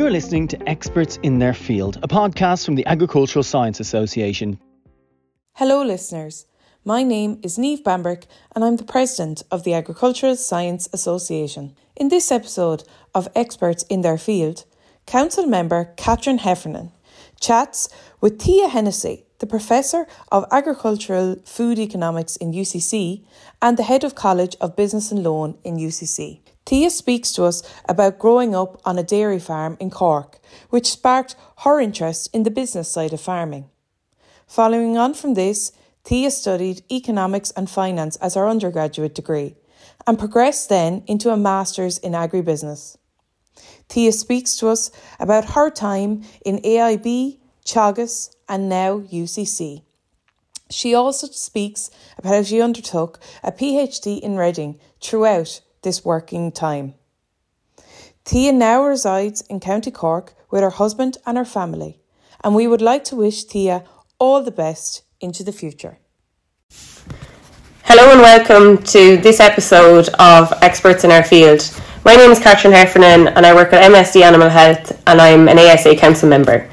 You're listening to Experts in Their Field, a podcast from the Agricultural Science Association. Hello, listeners. My name is Neve Bamberg, and I'm the president of the Agricultural Science Association. In this episode of Experts in Their Field, Council member Catherine Heffernan chats with Thia Hennessy, the Professor of Agricultural Food Economics in UCC and the Head of College of Business and Law in UCC. Thia speaks to us about growing up on a dairy farm in Cork, which sparked her interest in the business side of farming. Following on from this, Thia studied economics and finance as her undergraduate degree and progressed then into a master's in agribusiness. Thia speaks to us about her time in AIB, Teagasc, and now UCC. She also speaks about how she undertook a PhD in Reading throughout this working time. Thia now resides in County Cork with her husband and her family, and we would like to wish Thia all the best into the future. Hello and welcome to this episode of Experts in Our Field. My name is Catherine Heffernan and I work at MSD Animal Health and I'm an ASA Council member.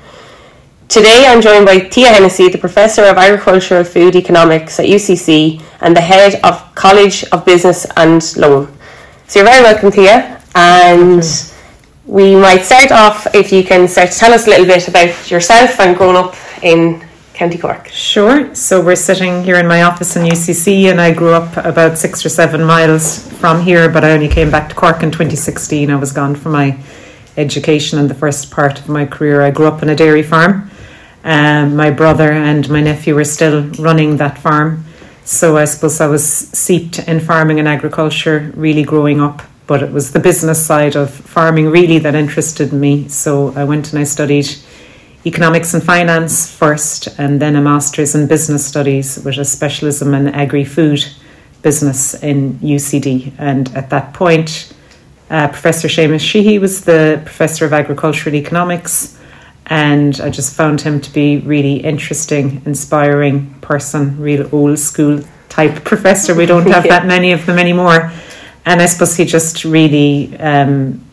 Today I'm joined by Thia Hennessy, the Professor of Agricultural Food Economics at UCC and the Head of College of Business and Law. So you're very welcome, Thia. And we might start off if you can start to tell us a little bit about yourself and growing up in County Cork. Sure. So we're sitting here in my office in UCC, and I grew up about six or seven miles from here, but I only came back to Cork in 2016. I was gone for my education and the first part of my career. I grew up on a dairy farm. Um, my brother and my nephew were still running that farm. So I suppose I was seeped in farming and agriculture really growing up, but it was the business side of farming really that interested me. So I went and I studied economics and finance first, and then a master's in business studies with a specialism in agri food business in UCD. And at that point, uh, Professor Seamus Sheehy was the Professor of Agricultural Economics, and I just found him to be really interesting, inspiring person, real old school type professor. We don't have that many of them anymore. And I suppose he just really, um,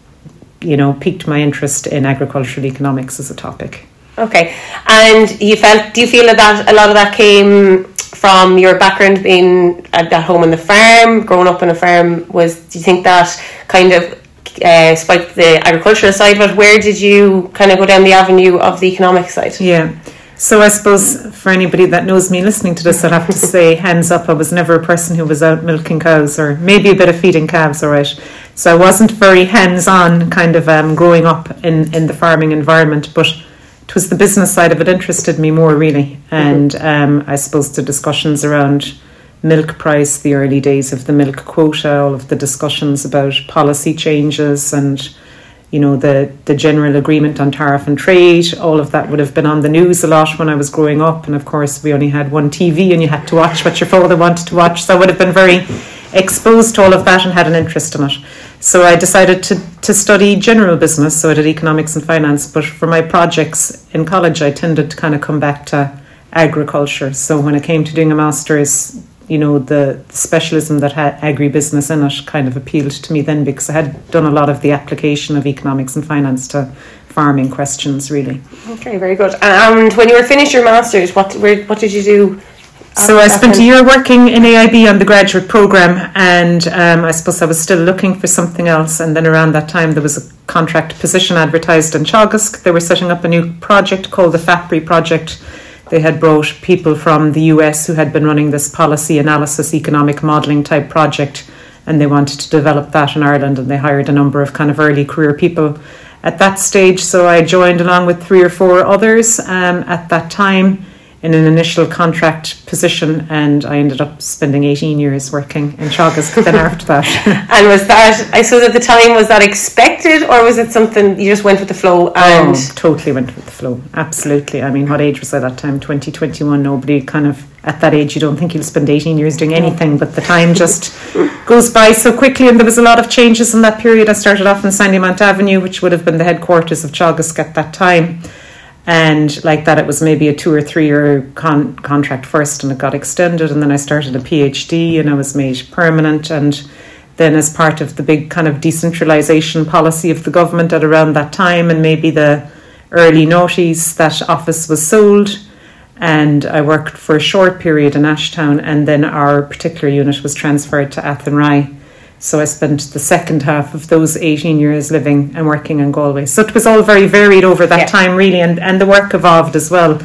you know, piqued my interest in agricultural economics as a topic. Okay, and you felt? Do you feel that a lot of that came from your background being at, at home on the farm, growing up on a farm? Was do you think that kind of uh, spiked the agricultural side But Where did you kind of go down the avenue of the economic side? Yeah. So I suppose for anybody that knows me listening to this, I'd have to say hands up. I was never a person who was out milking cows, or maybe a bit of feeding calves. All right. So I wasn't very hands-on, kind of um, growing up in in the farming environment, but it was the business side of it interested me more really, and um, I suppose the discussions around milk price, the early days of the milk quota, all of the discussions about policy changes and you know the the general agreement on tariff and trade all of that would have been on the news a lot when I was growing up and of course we only had one TV and you had to watch what your father wanted to watch so I would have been very exposed to all of that and had an interest in it so I decided to, to study general business. So I did economics and finance. But for my projects in college, I tended to kind of come back to agriculture. So when it came to doing a master's, you know, the, specialism that had agribusiness in it kind of appealed to me then because I had done a lot of the application of economics and finance to farming questions, really. Okay, very good. And when you were finished your master's, what, where, what did you do so I spent a year working in AIB on the graduate program, and um, I suppose I was still looking for something else. And then around that time, there was a contract position advertised in Teagasc. They were setting up a new project called the FAPRI project. They had brought people from the US who had been running this policy analysis, economic modelling type project, and they wanted to develop that in Ireland. And they hired a number of kind of early career people at that stage. So I joined along with three or four others um, at that time in an initial contract position, and I ended up spending 18 years working in Teagasc then after that. and was that, I suppose at the time, was that expected, or was it something you just went with the flow? And oh, totally went with the flow. Absolutely. I mean, what age was I at that time? 2021. Nobody kind of at that age, you don't think you'll spend 18 years doing anything, but the time just goes by so quickly. And there was a lot of changes in that period. I started off in Sandymount Avenue, which would have been the headquarters of Teagasc at that time and like that it was maybe a two or three year con- contract first and it got extended and then i started a phd and i was made permanent and then as part of the big kind of decentralisation policy of the government at around that time, and maybe the early noughties, that office was sold. And I worked for a short period in Ashtown, and then our particular unit was transferred to Athenry. So I spent the second half of those 18 years living and working in Galway. So it was all very varied over that yeah. time, really, and, and the work evolved as well.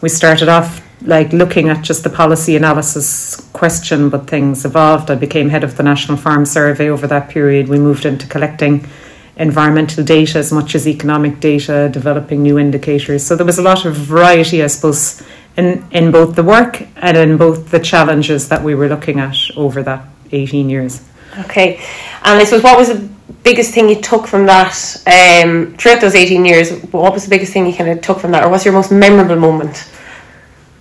We started off like looking at just the policy analysis question, but things evolved. I became head of the National Farm Survey over that period. We moved into collecting environmental data as much as economic data, developing new indicators. So there was a lot of variety, I suppose, in, in both the work and in both the challenges that we were looking at over that 18 years. Okay, and I suppose what was the biggest thing you took from that um, throughout those 18 years? What was the biggest thing you kind of took from that, or what's your most memorable moment?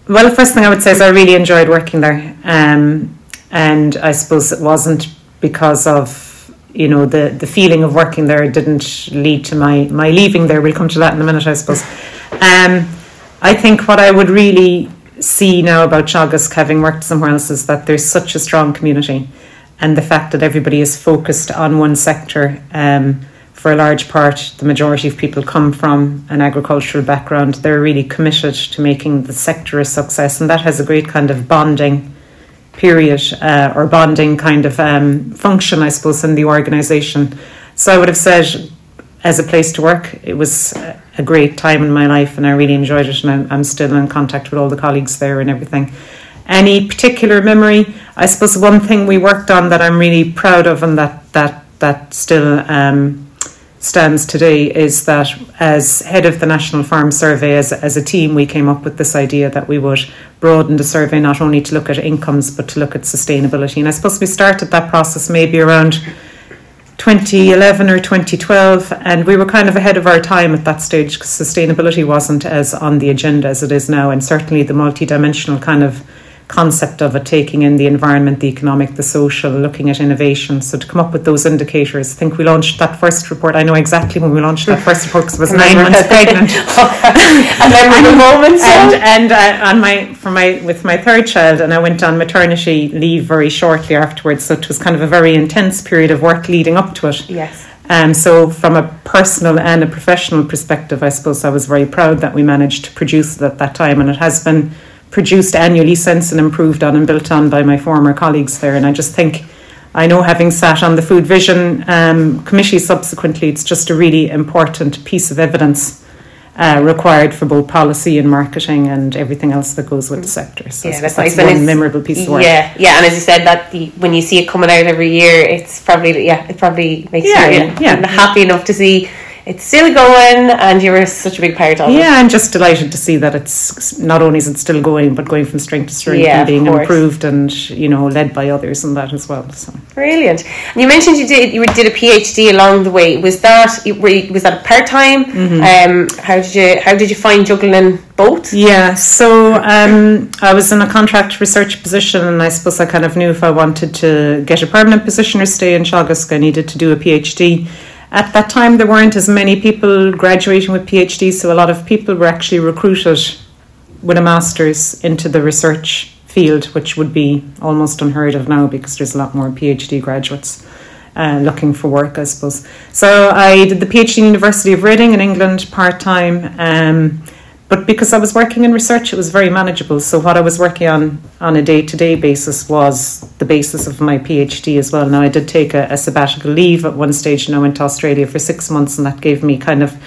Well, the first thing I would say is I really enjoyed working there, um, and I suppose it wasn't because of you know the the feeling of working there didn't lead to my my leaving there. We'll come to that in a minute, I suppose. Um, I think what I would really see now about Teagasc, having worked somewhere else, is that there's such a strong community, and the fact that everybody is focused on one sector. Um, for a large part, the majority of people come from an agricultural background. They're really committed to making the sector a success, and that has a great kind of bonding period uh, or bonding kind of um, function, I suppose, in the organisation. So I would have said, as a place to work, it was a great time in my life, and I really enjoyed it, and I'm, I'm still in contact with all the colleagues there and everything. Any particular memory? I suppose one thing we worked on that I'm really proud of, and that that that still. Um, stands today is that as head of the National Farm Survey, as, as a team, we came up with this idea that we would broaden the survey not only to look at incomes but to look at sustainability. And I suppose we started that process maybe around 2011 or 2012, and we were kind of ahead of our time at that stage because sustainability wasn't as on the agenda as it is now, and certainly the multidimensional kind of concept of it, taking in the environment, the economic, the social, looking at innovation. So to come up with those indicators, I think we launched that first report. I know exactly when we launched that first report because I was nine months pregnant. and then the moments. And, and uh, on my for my with my third child, and I went on maternity leave very shortly afterwards. So it was kind of a very intense period of work leading up to it. Yes. Um, so, from a personal and a professional perspective, I suppose I was very proud that we managed to produce it at that time, and it has been produced annually since and improved on and built on by my former colleagues there. And I just think, I know having sat on the Food Vision um, committee subsequently, it's just a really important piece of evidence. Uh, required for both policy and marketing and everything else that goes with the sector. So yeah, that's, that's nice. one memorable piece of work. Yeah, yeah, and as you said, that the, when you see it coming out every year, it's probably yeah, it probably makes yeah, you yeah, yeah. happy enough to see it's still going and you're such a big part of it. Yeah, I'm just delighted to see that it's not only is it still going, but going from strength to strength yeah, and being improved and, you know, led by others and that as well. So Brilliant. And you mentioned you did you did a PhD along the way. Was that was that part time? Mm-hmm. Um, how did you how did you find juggling both? Yeah, so um, I was in a contract research position, and I suppose I kind of knew if I wanted to get a permanent position or stay in Teagasc, I needed to do a PhD. At that time, there weren't as many people graduating with PhDs, so a lot of people were actually recruited with a master's into the research field, which would be almost unheard of now because there's a lot more PhD graduates. Uh, looking for work, I suppose. So I did the PhD in University of Reading in England part time. Um, but because I was working in research, it was very manageable. So what I was working on on a day to day basis was the basis of my PhD as well. Now I did take a, a, sabbatical leave at one stage, and I went to Australia for six months, and that gave me kind of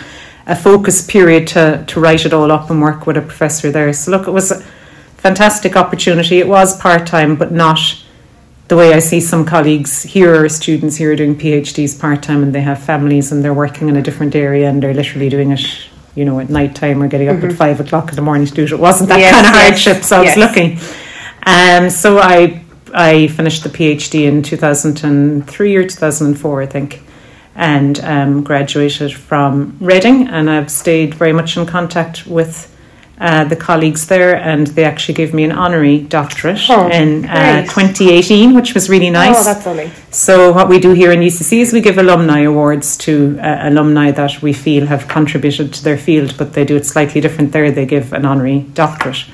a focus period to to write it all up and work with a professor there. So look, it was a fantastic opportunity. It was part time, but not the way I see some colleagues here or students here doing PhDs part time, and they have families and they're working in a different area and they're literally doing it you know, at night time or getting up mm-hmm. at five o'clock in the morning to do it. It wasn't that yes, kind of yes, hardship, so yes. I was lucky. Um, so I I finished the PhD in 2003 or 2004, I think, and um, graduated from Reading. And I've stayed very much in contact with uh, the colleagues there, and they actually gave me an honorary doctorate oh, in uh, 2018, which was really nice. Oh, that's lovely. So, what we do here in UCC is we give alumni awards to uh, alumni that we feel have contributed to their field, but they do it slightly different there. They give an honorary doctorate.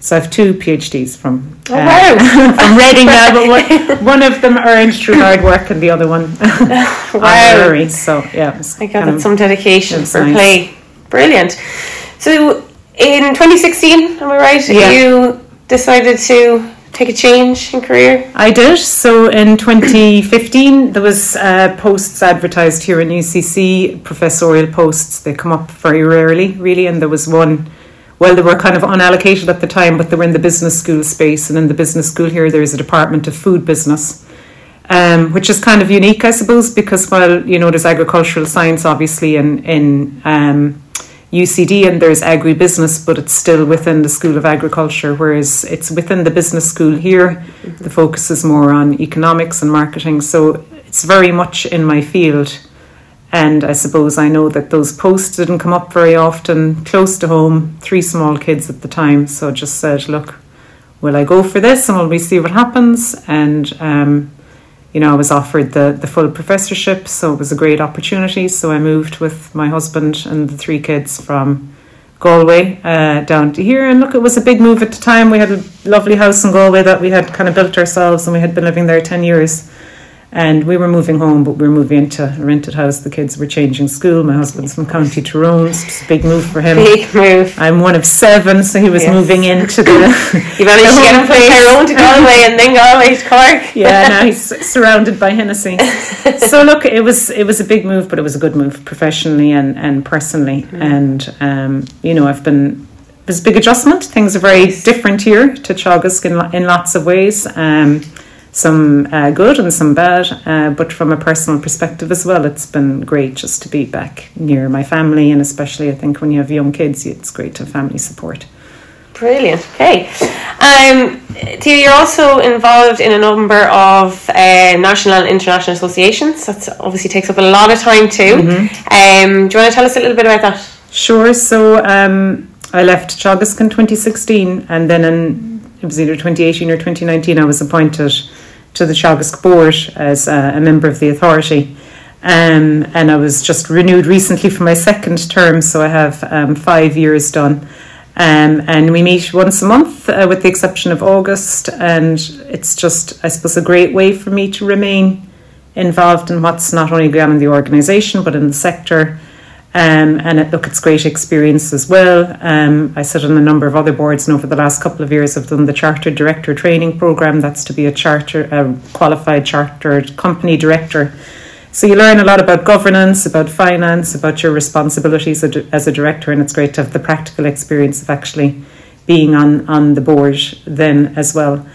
So I have two PhDs from Oh, wow. from Reading now, but one, one of them earned through hard work, and the other one honorary. So yeah, it was My God, kind that's of- some dedication for nice. play. Brilliant. So in 2016, am I right? Yeah. You decided to take a change in career. I did. So in 2015, there was uh, posts advertised here in UCC, professorial posts. They come up very rarely, really, and there was one. Well, they were kind of unallocated at the time, but they were in the business school space. And in the business school here, there is a department of food business, um, which is kind of unique, I suppose, because while you know there's agricultural science, obviously, in in um, UCD and there's agribusiness, but it's still within the School of Agriculture, whereas it's within the business school here. The focus is more on economics and marketing, so it's very much in my field. And I suppose I know that those posts didn't come up very often, close to home, three small kids at the time. So I just said, look, will I go for this and will we see what happens? And, um, you know, I was offered the, the full professorship, so it was a great opportunity. So I moved with my husband and the three kids from Galway uh, down to here. And look, it was a big move at the time. We had a lovely house in Galway that we had kind of built ourselves, and we had been living there 10 years. And we were moving home, but we were moving into a rented house. The kids were changing school. My husband's from County Tyrone, so it's a big move for him. Big move. I'm one of seven, so he was Yes. moving into the. You managed the to get him from. Tyrone to Galway and then Galway to Cork. yeah, now he's surrounded by Hennessy. so look, it was it was a big move, but it was a good move professionally and and personally. And um, you know, I've been it was a big adjustment. Things are very different here to Teagasc in in lots of ways. Um, some uh, good and some bad, uh, but from a personal perspective as well, it's been great just to be back near my family, and especially I think when you have young kids, it's great to have family support. Brilliant. Okay. Um, Thia, you're also involved in a number of uh, national and international associations. That obviously takes up a lot of time too. Um, do you want to tell us a little bit about that? Sure. So um, I left Teagasc in 2016, and then in it was either 2018 or 2019. I was appointed to the Teagasc board as a, a member of the authority, um, and I was just renewed recently for my second term. So I have um, five years done. Um, and we meet once a month, uh, with the exception of August, and it's just, I suppose, a great way for me to remain involved in what's not only going on in the organisation but in the sector. Um, and it, look, it's great experience as well. Um, I sit on a number of other boards, and over the last couple of years, I've done the Chartered Director Training Program. That's to be a charter, a qualified chartered company director. So you learn a lot about governance, about finance, about your responsibilities as a- director, and it's great to have the practical experience of actually being on, on the board then as well.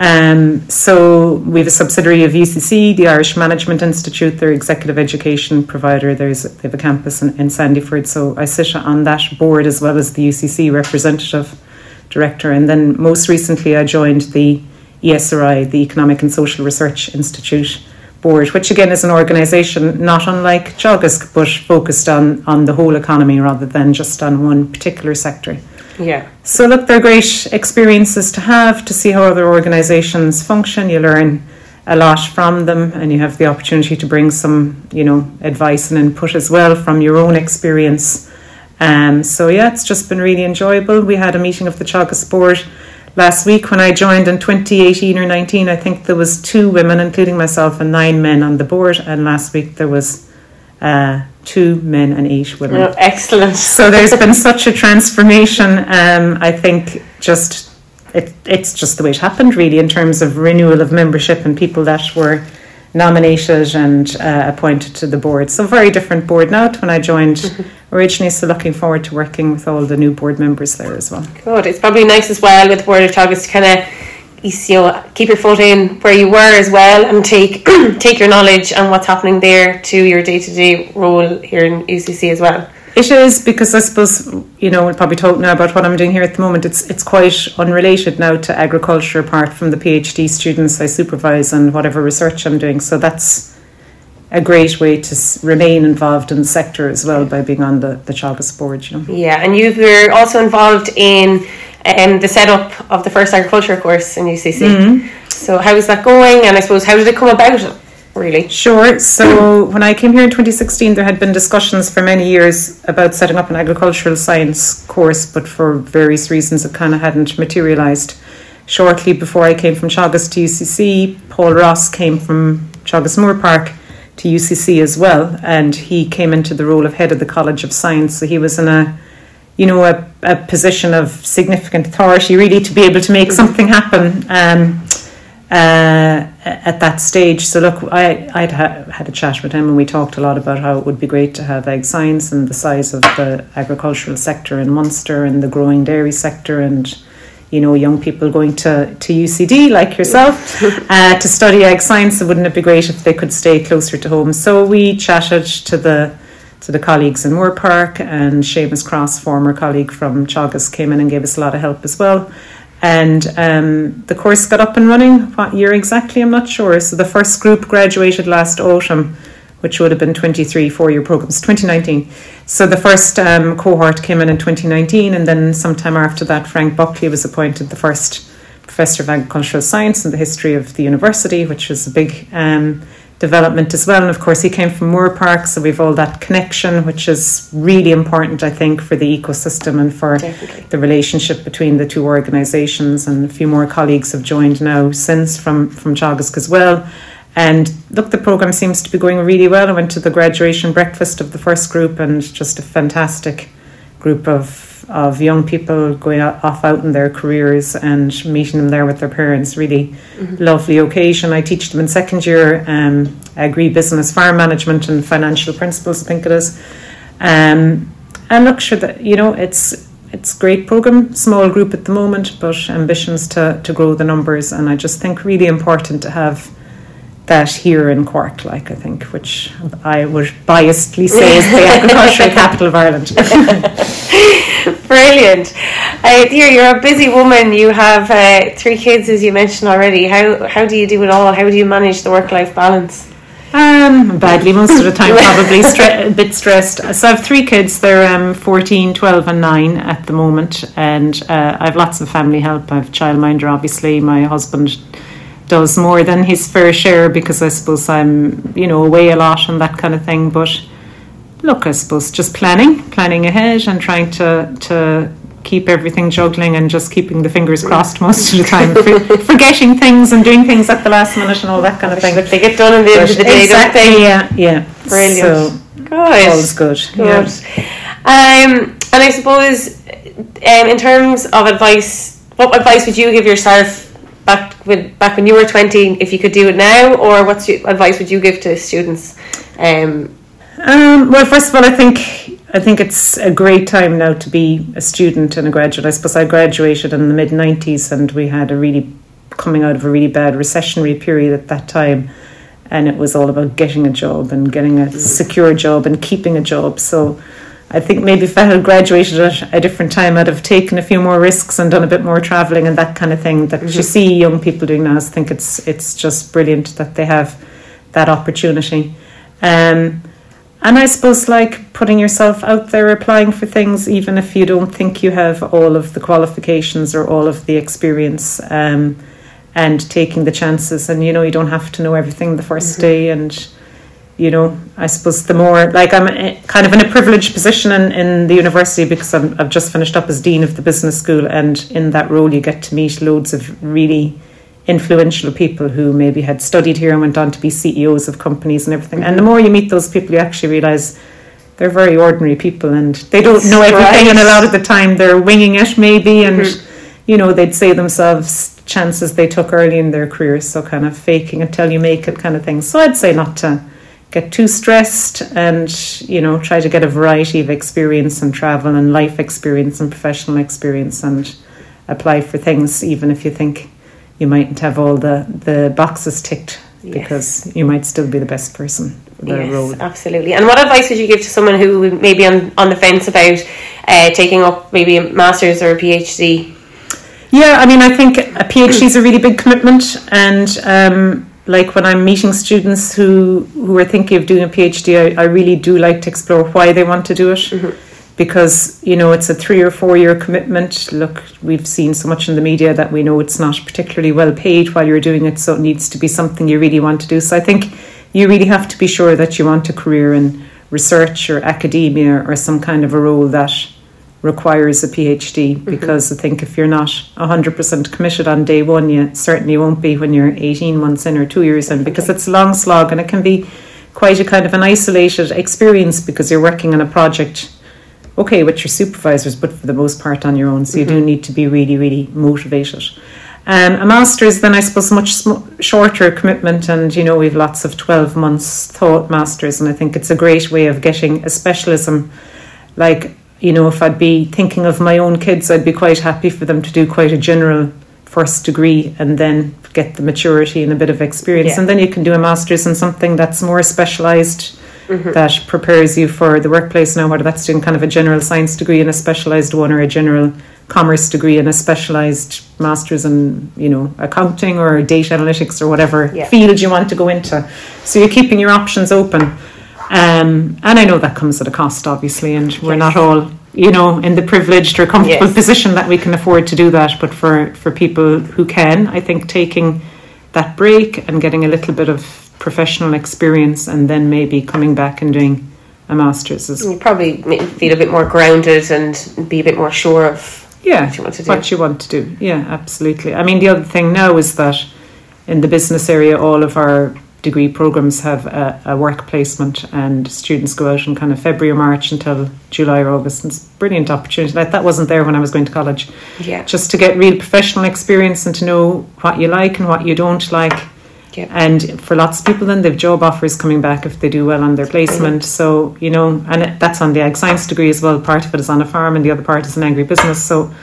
Um, so we have a subsidiary of UCC, the Irish Management Institute, their executive education provider. There's they have a campus in, in Sandyford, so I sit on that board as well as the UCC representative director. And then most recently, I joined the ESRI, the Economic and Social Research Institute board, which again is an organisation not unlike Teagasc, but focused on on the whole economy rather than just on one particular sector. Yeah. So look, they're great experiences to have to see how other organisations function. You learn a lot from them, and you have the opportunity to bring some, you know, advice and input as well from your own experience. Um, so yeah, it's just been really enjoyable. We had a meeting of the Teagasc board last week when I joined in 2018 or 19. I think there was two women, including myself, and nine men on the board. And last week there was uh, two men and eight women. Oh, excellent. So there's been such a transformation. Um, I think just it, it's just the way it happened, really, in terms of renewal of membership and people that were nominated and uh, appointed to the board. So very different board now to when I joined originally. So looking forward to working with all the new board members there as well. Good. It's probably nice as well with the Board of Teagasc to kind of you know, keep your foot in where you were as well and take take your knowledge and what's happening there to your day to day role here in UCC as well. It is because I suppose you know we'll probably talk now about what I'm doing here at the moment. It's it's quite unrelated now to agriculture, apart from the PhD students I supervise and whatever research I'm doing. So that's a great way to remain involved in the sector as well by being on the the Teagasc board. You know. Yeah, and you were also involved in um, the setup of the first agriculture course in UCC. So how is that going? And I suppose how did it come about? really? Sure. So when I came here in 2016, there had been discussions for many years about setting up an agricultural science course, but for various reasons it kind of hadn't materialised. Shortly before I came from Teagasc to UCC, Paul Ross came from Teagasc Moorepark to UCC as well, and he came into the role of head of the College of Science. So he was in a you know, a, a position of significant authority, really, to be able to make something happen. Um, uh, at that stage. So look, I I'd ha- had a chat with him, and we talked a lot about how it would be great to have ag science and the size of the agricultural sector in Munster and the growing dairy sector and. You know, young people going to, to UCD like yourself uh, to study ag science. Wouldn't it be great if they could stay closer to home? So we chatted to the to the colleagues in Moorepark, and Seamus Crosse, former colleague from Teagasc, came in and gave us a lot of help as well. And um, the course got up and running. What year exactly? I'm not sure. So the first group graduated last autumn, which would have been 23 four year programs, 2019. So the first um, cohort came in in 2019, and then sometime after that, Frank Buckley was appointed the first professor of agricultural science in the history of the university, which was a big um, development as well. And of course, he came from Moorepark, so we've all that connection, which is really important, I think, for the ecosystem and for Definitely. the relationship between the two organisations. And a few more colleagues have joined now since from from Teagasc as well. And look, the program seems to be going really well. I went to the graduation breakfast of the first group, and just a fantastic group of of young people going off out in their careers and meeting them there with their parents. Really mm-hmm. lovely occasion. I teach them in second year um, agri-business, farm management, and financial principles. I think it is. Um, and look, sure that you know it's it's great program, small group at the moment, but ambitions to to grow the numbers. And I just think really important to have that here in Cork, like I think, which I would biasedly say is the agricultural capital of Ireland. Brilliant. Uh, dear, you're a busy woman. You have uh, three kids, as you mentioned already. How, how do you do it all? How do you manage the work life balance? Um, badly most of the time, probably stre- a bit stressed. So I have three kids. They're um, 14, 12, and 9 at the moment. And uh, I have lots of family help. I have childminder, obviously. My husband does more than his fair share because I suppose I'm, you know, away a lot and that kind of thing. But look, I suppose just planning, planning ahead and trying to, to keep everything juggling and just keeping the fingers crossed most of the time, forgetting things and doing things at the last minute and all that kind of thing. But they get done in the end of the day, exactly? Yeah, yeah. Brilliant. So, good. All's good. Good. Yeah. Um, and I suppose, um, in terms of advice, what advice would you give yourself back back when you were 20 if you could do it now or your advice would you give to students? Um, um, well first of all I think I think it's a great time now to be a student and a graduate. I suppose I graduated in the mid 90s and we had a really coming out of a really bad recessionary period at that time. And it was all about getting a job and getting a secure job and keeping a job. So I think maybe if I had graduated at a different time, I'd have taken a few more risks and done a bit more travelling and that kind of thing. That mm-hmm. you see young people doing now, I think it's it's just brilliant that they have that opportunity. Um, and I suppose like putting yourself out there, applying for things, even if you don't think you have all of the qualifications or all of the experience, um, and taking the chances. And you know, you don't have to know everything the 1st mm-hmm. day and you know, I suppose the more like I'm kind of in a privileged position in, in the university because i have just finished up as dean of the business school, and in that role, you get to meet loads of really influential people who maybe had studied here and went on to be CEOs of companies and everything. And the more you meet those people, you actually realize they're very ordinary people and they don't know everything. Right. And a lot of the time, they're winging it, maybe, and mm-hmm. you know, they'd say themselves chances they took early in their careers, so kind of faking until you make it kind of thing. So I'd say not to get too stressed and you know try to get a variety of experience and travel and life experience and professional experience and apply for things even if you think you mightn't have all the the boxes ticked yes. because you might still be the best person for the yes, role. absolutely. And what advice would you give to someone who may be on, on the fence about uh, taking up maybe a master's or a phd yeah i mean i think a phd is a really big commitment and um, like when I'm meeting students who who are thinking of doing a PhD, I, I really do like to explore why they want to do it. Mm-hmm. Because you know it's a three or four year commitment. Look, we've seen so much in the media that we know it's not particularly well paid while you're doing it, so it needs to be something you really want to do. So I think you really have to be sure that you want a career in research or academia or some kind of a role that requires a PhD mm-hmm. because I think if you're not 100% committed on day one, you certainly won't be when you're 18 months in or two years in because it's a long slog and it can be quite a kind of an isolated experience because you're working on a project, okay, with your supervisors, but for the most part on your own. So mm-hmm. you do mm-hmm. need to be really, really motivated. Um, a master's, then I suppose, much sm- shorter commitment, and you know, we've lots of 12 months thought masters, and I think it's a great way of getting a specialism. Like, you know, if I'd be thinking of my own kids, I'd be quite happy for them to do quite a general first degree and then get the maturity and a bit of experience. Yeah. And then you can do a master's in something that's more specialised. Mm-hmm. That prepares you for the workplace now, whether that's doing kind of a general science degree and a specialised one, or a general commerce degree and a specialised master's in you know accounting or data analytics or whatever yeah. field you want to go into. So you're keeping your options open. Um, and I know that comes at a cost, obviously, and we're not all you know in the privileged or comfortable yes. position that we can afford to do that but for for people who can i think taking that break and getting a little bit of professional experience and then maybe coming back and doing a master's is you probably feel a bit more grounded and be a bit more sure of yeah what you want to do, what you want to do. yeah absolutely i mean the other thing now is that in the business area all of our degree programs have a, a, work placement and students go out in kind of February or March until July or August. And it's a brilliant opportunity. Like that wasn't there when I was going to college. Yeah. Just to get real professional experience and to know what you like and what you don't like. Yeah. And for lots of people, then they've job offers coming back if they do well on their placement. So, you know, and it, that's on the ag science degree as well. Part of it is on a farm and the other part is an agri business. So,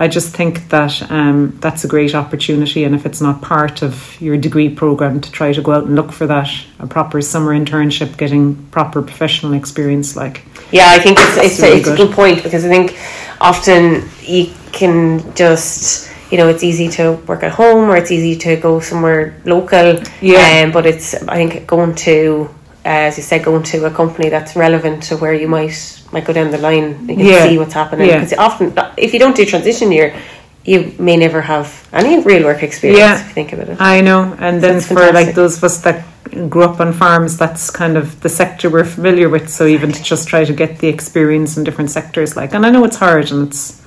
I just think that um, that's a great opportunity, and if it's not part of your degree program, to try to go out and look for that a proper summer internship, getting proper professional experience. Like, yeah, I think it's it's, really it's a good point because I think often you can just you know it's easy to work at home or it's easy to go somewhere local. Yeah, um, but it's I think going to as you said, going to a company that's relevant to where you might might go down the line. You can yeah. see what's happening because yeah. often, if you don't do transition year, you may never have any real work experience. Yeah. if you think about it. I know, and then for fantastic. like those of us that grew up on farms, that's kind of the sector we're familiar with. So even to just try to get the experience in different sectors, like, and I know it's hard and it's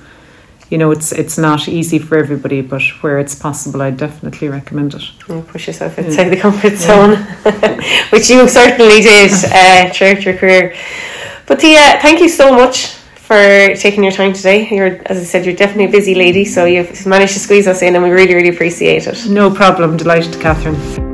you know, it's it's not easy for everybody, but where it's possible, I definitely recommend it. Push yourself outside yeah. the comfort zone, yeah. which you certainly did uh, throughout your career. But Thia, thank you so much for taking your time today. You're, as I said, you're definitely a busy lady, so you've managed to squeeze us in, and we really, really appreciate it. No problem. Delighted, Catherine.